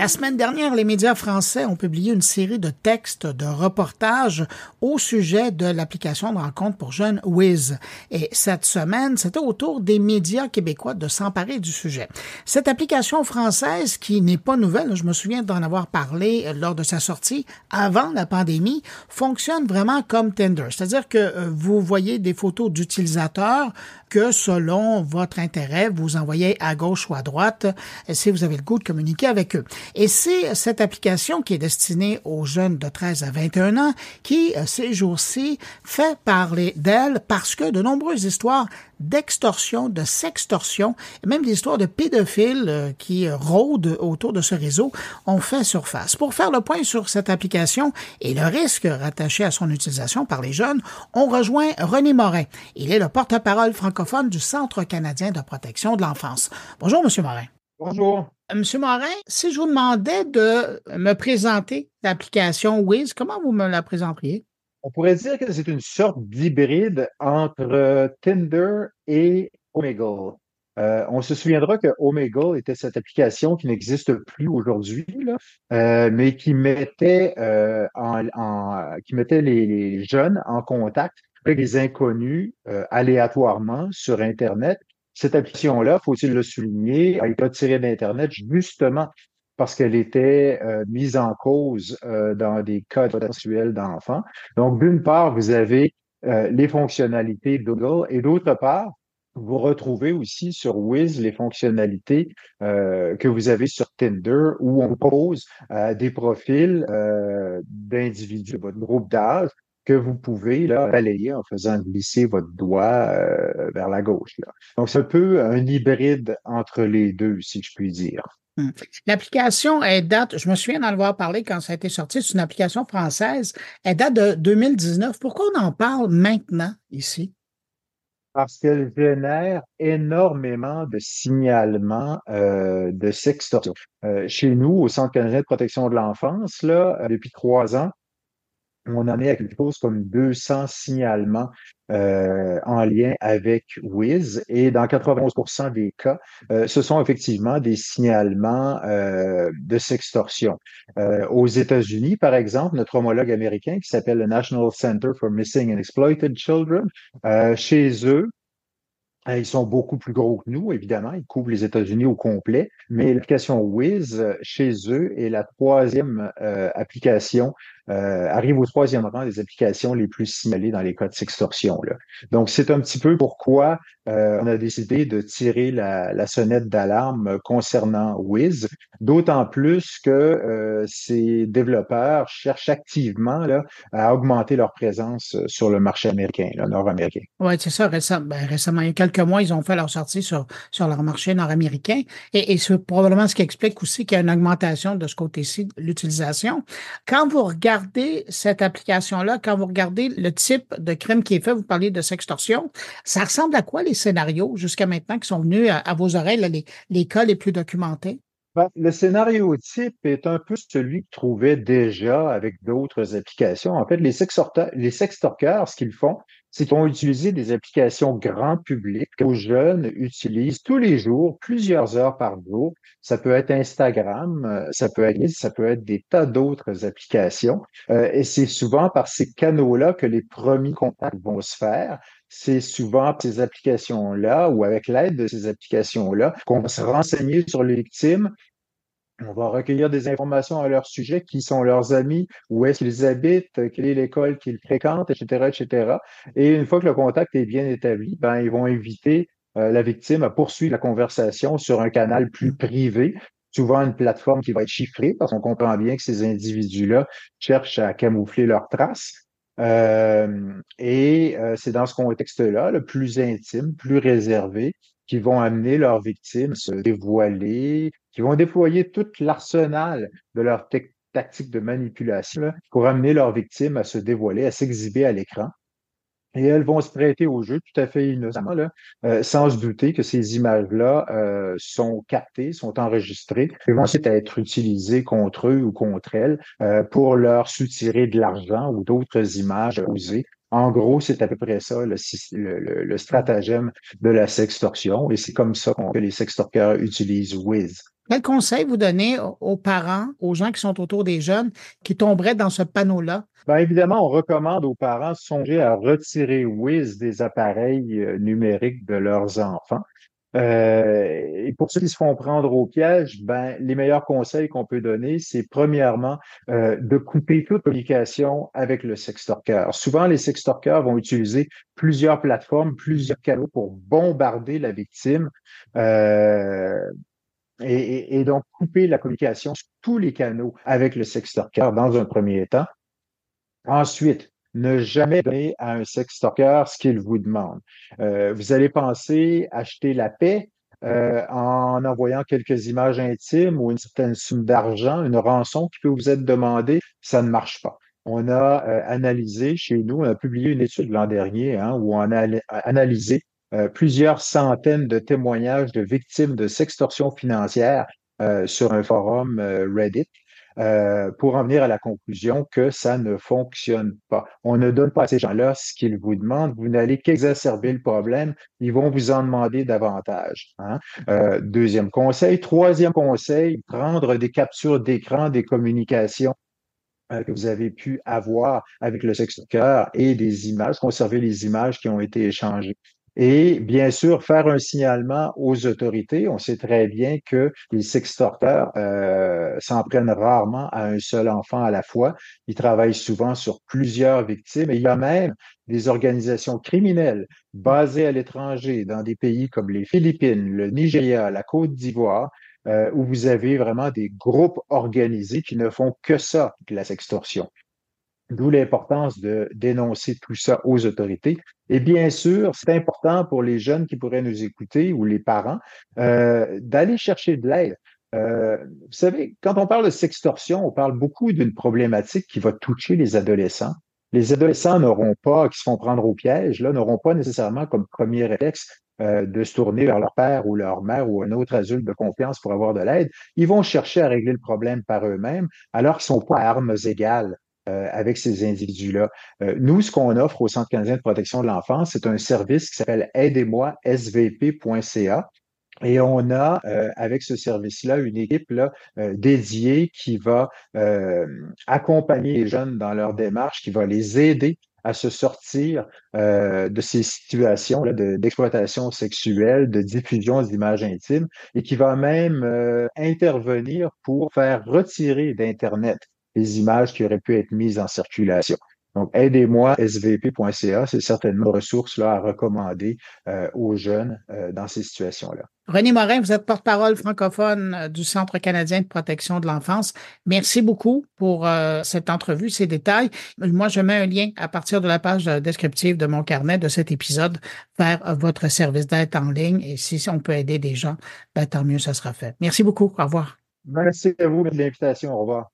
La semaine dernière, les médias français ont publié une série de textes, de reportages au sujet de l'application de rencontre pour jeunes Wiz. Et cette semaine, c'était au tour des médias québécois de s'emparer du sujet. Cette application française, qui n'est pas nouvelle, je me souviens d'en avoir parlé lors de sa sortie avant la pandémie, fonctionne vraiment comme Tinder. C'est-à-dire que euh, vous voyez des photos d'utilisateurs que selon votre intérêt, vous envoyez à gauche ou à droite si vous avez le goût de communiquer avec eux. Et c'est cette application qui est destinée aux jeunes de 13 à 21 ans qui, euh, ces jours-ci, fait parler d'elle parce que de nombreuses histoires d'extorsion, de sextorsion, et même des histoires de pédophiles euh, qui rôdent autour de ce réseau ont fait surface. Pour faire le point sur cette application et le risque rattaché à son utilisation par les jeunes, on rejoint René Morin. Il est le porte-parole francophone du Centre canadien de protection de l'enfance. Bonjour, Monsieur Morin. Bonjour. Monsieur Morin, si je vous demandais de me présenter l'application Wiz, comment vous me la présenteriez? On pourrait dire que c'est une sorte d'hybride entre Tinder et Omegle. Euh, on se souviendra que Omegle était cette application qui n'existe plus aujourd'hui, euh, mais qui mettait, euh, en, qui mettait les, jeunes en contact avec des inconnus aléatoirement sur Internet cette application-là, faut-il le souligner, a été retirée d'Internet justement parce qu'elle était euh, mise en cause euh, dans des cas sexuels d'enfants. Donc, d'une part, vous avez euh, les fonctionnalités Google et d'autre part, vous retrouvez aussi sur Wiz les fonctionnalités que vous avez sur Tinder où on propose des profils d'individus de votre groupe d'âge que vous pouvez là, balayer en faisant glisser votre doigt euh, vers la gauche. Donc, c'est un peu un hybride entre les deux, si je puis dire. Hmm. L'application, elle date, je me souviens d'en avoir parlé quand ça a été sorti, c'est une application française, elle date de 2019. Pourquoi on en parle maintenant ici? Parce qu'elle génère énormément de signalements euh, de sextorsion. Euh, chez nous, au Centre canadien de protection de l'enfance, là, depuis trois ans, on en est à quelque chose comme 200 signalements euh, en lien avec Wiz et dans 91% des cas, euh, ce sont effectivement des signalements euh, de sextorsion. aux États-Unis, par exemple, notre homologue américain qui s'appelle le National Center for Missing and Exploited Children, chez eux, ils sont beaucoup plus gros que nous, évidemment. Ils couvrent les États-Unis au complet. Mais l'application Wiz, chez eux, est la troisième application euh, arrive au troisième rang des applications les plus signalées dans les cas de sextorsion. Là. Donc, c'est un petit peu pourquoi euh, on a décidé de tirer la, la sonnette d'alarme concernant Wiz, d'autant plus que euh, ces développeurs cherchent activement là, à augmenter leur présence sur le marché américain, nord-américain. Oui, c'est ça. Récemment, ben, récemment, il y a quelques mois, ils ont fait leur sortie sur, sur leur marché nord-américain. Et, et c'est probablement ce qui explique aussi qu'il y a une augmentation de ce côté-ci de l'utilisation. Quand vous regardez regardez cette application-là, quand vous regardez le type de crime qui est fait, vous parlez de sextorsion, ça ressemble à quoi les scénarios jusqu'à maintenant qui sont venus à, vos oreilles, les, les cas les plus documentés? Ben, le scénario type est un peu celui que trouvait déjà avec d'autres applications. En fait, les, les sextorqueurs, ce qu'ils font, c'est qu'ils vont utiliser des applications grand public que les jeunes utilisent tous les jours, plusieurs heures par jour. Ça peut être Instagram, euh, ça peut être, ça peut être des tas d'autres applications. Euh, et c'est souvent par ces canaux-là que les premiers contacts vont se faire. C'est souvent par ces applications-là ou avec l'aide de ces applications-là qu'on va se renseigner sur les victimes on va recueillir des informations à leur sujet, qui sont leurs amis, où est-ce qu'ils habitent, quelle est l'école qu'ils fréquentent, etc., etc. Et une fois que le contact est bien établi, ben, ils vont inviter euh, la victime à poursuivre la conversation sur un canal plus privé, souvent une plateforme qui va être chiffrée, parce qu'on comprend bien que ces individus-là cherchent à camoufler leurs traces. Euh, et euh, c'est dans ce contexte-là, le plus intime, plus réservé, qui vont amener leurs victimes à se dévoiler, qui vont déployer tout l'arsenal de leur tactique de manipulation pour amener leurs victimes à se dévoiler, à s'exhiber à l'écran. Et elles vont se prêter au jeu tout à fait innocemment, là, euh, sans se douter que ces images-là euh, sont captées, sont enregistrées, et vont ensuite être utilisées contre eux ou contre elles euh, pour leur soutirer de l'argent ou d'autres images usées en gros, c'est à peu près ça le, stratagème de la sextorsion et c'est comme ça que les sextorqueurs utilisent Wiz. Quel conseil vous donnez aux parents, aux gens qui sont autour des jeunes, qui tomberaient dans ce panneau-là? Bien évidemment, on recommande aux parents de songer à retirer Wiz des appareils euh, numériques de leurs enfants. Euh, et pour ceux qui se font prendre au piège, ben, les meilleurs conseils qu'on peut donner, c'est premièrement euh, de couper toute communication avec le sextorqueur. Souvent, les sextorqueurs vont utiliser plusieurs plateformes, plusieurs canaux pour bombarder la victime. Euh, et, et, donc, couper la communication sur tous les canaux avec le sextorqueur dans un premier temps. Ensuite, ne jamais donner à un sextorqueur ce qu'il vous demande. Euh, vous allez penser acheter la paix euh, en envoyant quelques images intimes ou une certaine somme d'argent, une rançon qui peut vous être demandée, ça ne marche pas. On a euh, analysé chez nous, on a publié une étude l'an dernier hein, où on a analysé plusieurs centaines de témoignages de victimes de sextorsion financière sur un forum Reddit. Euh, pour en venir à la conclusion que ça ne fonctionne pas. On ne donne pas à ces gens-là ce qu'ils vous demandent. Vous n'allez qu'exacerber le problème. Ils vont vous en demander davantage. Hein. Euh, deuxième conseil. Troisième conseil, prendre des captures d'écran des communications euh, que vous avez pu avoir avec le sexe cœur et des images, conserver les images qui ont été échangées. Et bien sûr, faire un signalement aux autorités. On sait très bien que les sextorteurs euh, s'en prennent rarement à un seul enfant à la fois. Ils travaillent souvent sur plusieurs victimes. Et il y a même des organisations criminelles basées à l'étranger, dans des pays comme les Philippines, le Nigeria, la Côte d'Ivoire, euh, où vous avez vraiment des groupes organisés qui ne font que ça, de la sextorsion. D'où l'importance de dénoncer tout ça aux autorités. Et bien sûr, c'est important pour les jeunes qui pourraient nous écouter ou les parents euh, d'aller chercher de l'aide. Euh, vous savez, quand on parle de sextorsion, on parle beaucoup d'une problématique qui va toucher les adolescents. Les adolescents n'auront pas, qui se font prendre au piège, là, n'auront pas nécessairement comme premier réflexe euh, de se tourner vers leur père ou leur mère ou un autre adulte de confiance pour avoir de l'aide. Ils vont chercher à régler le problème par eux-mêmes alors qu'ils sont pas à armes égales euh, avec ces individus-là. Euh, nous, ce qu'on offre au Centre canadien de protection de l'enfance, c'est un service qui s'appelle aidez-moi svp.ca. Et on a, euh, avec ce service-là, une équipe là, dédiée qui va accompagner les jeunes dans leur démarche, qui va les aider à se sortir de ces situations d'exploitation sexuelle, de diffusion d'images intimes, et qui va même intervenir pour faire retirer d'Internet les images qui auraient pu être mises en circulation. Donc, aidez-moi, svp.ca, c'est certainement une ressource là, à recommander euh, aux jeunes euh, dans ces situations-là. René Morin, vous êtes porte-parole francophone euh, du Centre canadien de protection de l'enfance. Merci beaucoup pour cette entrevue, ces détails. Moi, je mets un lien à partir de la page descriptive de mon carnet de cet épisode vers votre service d'aide en ligne. Et si on peut aider des gens, ben, tant mieux, ça sera fait. Merci beaucoup. Au revoir. Merci à vous de l'invitation. Au revoir.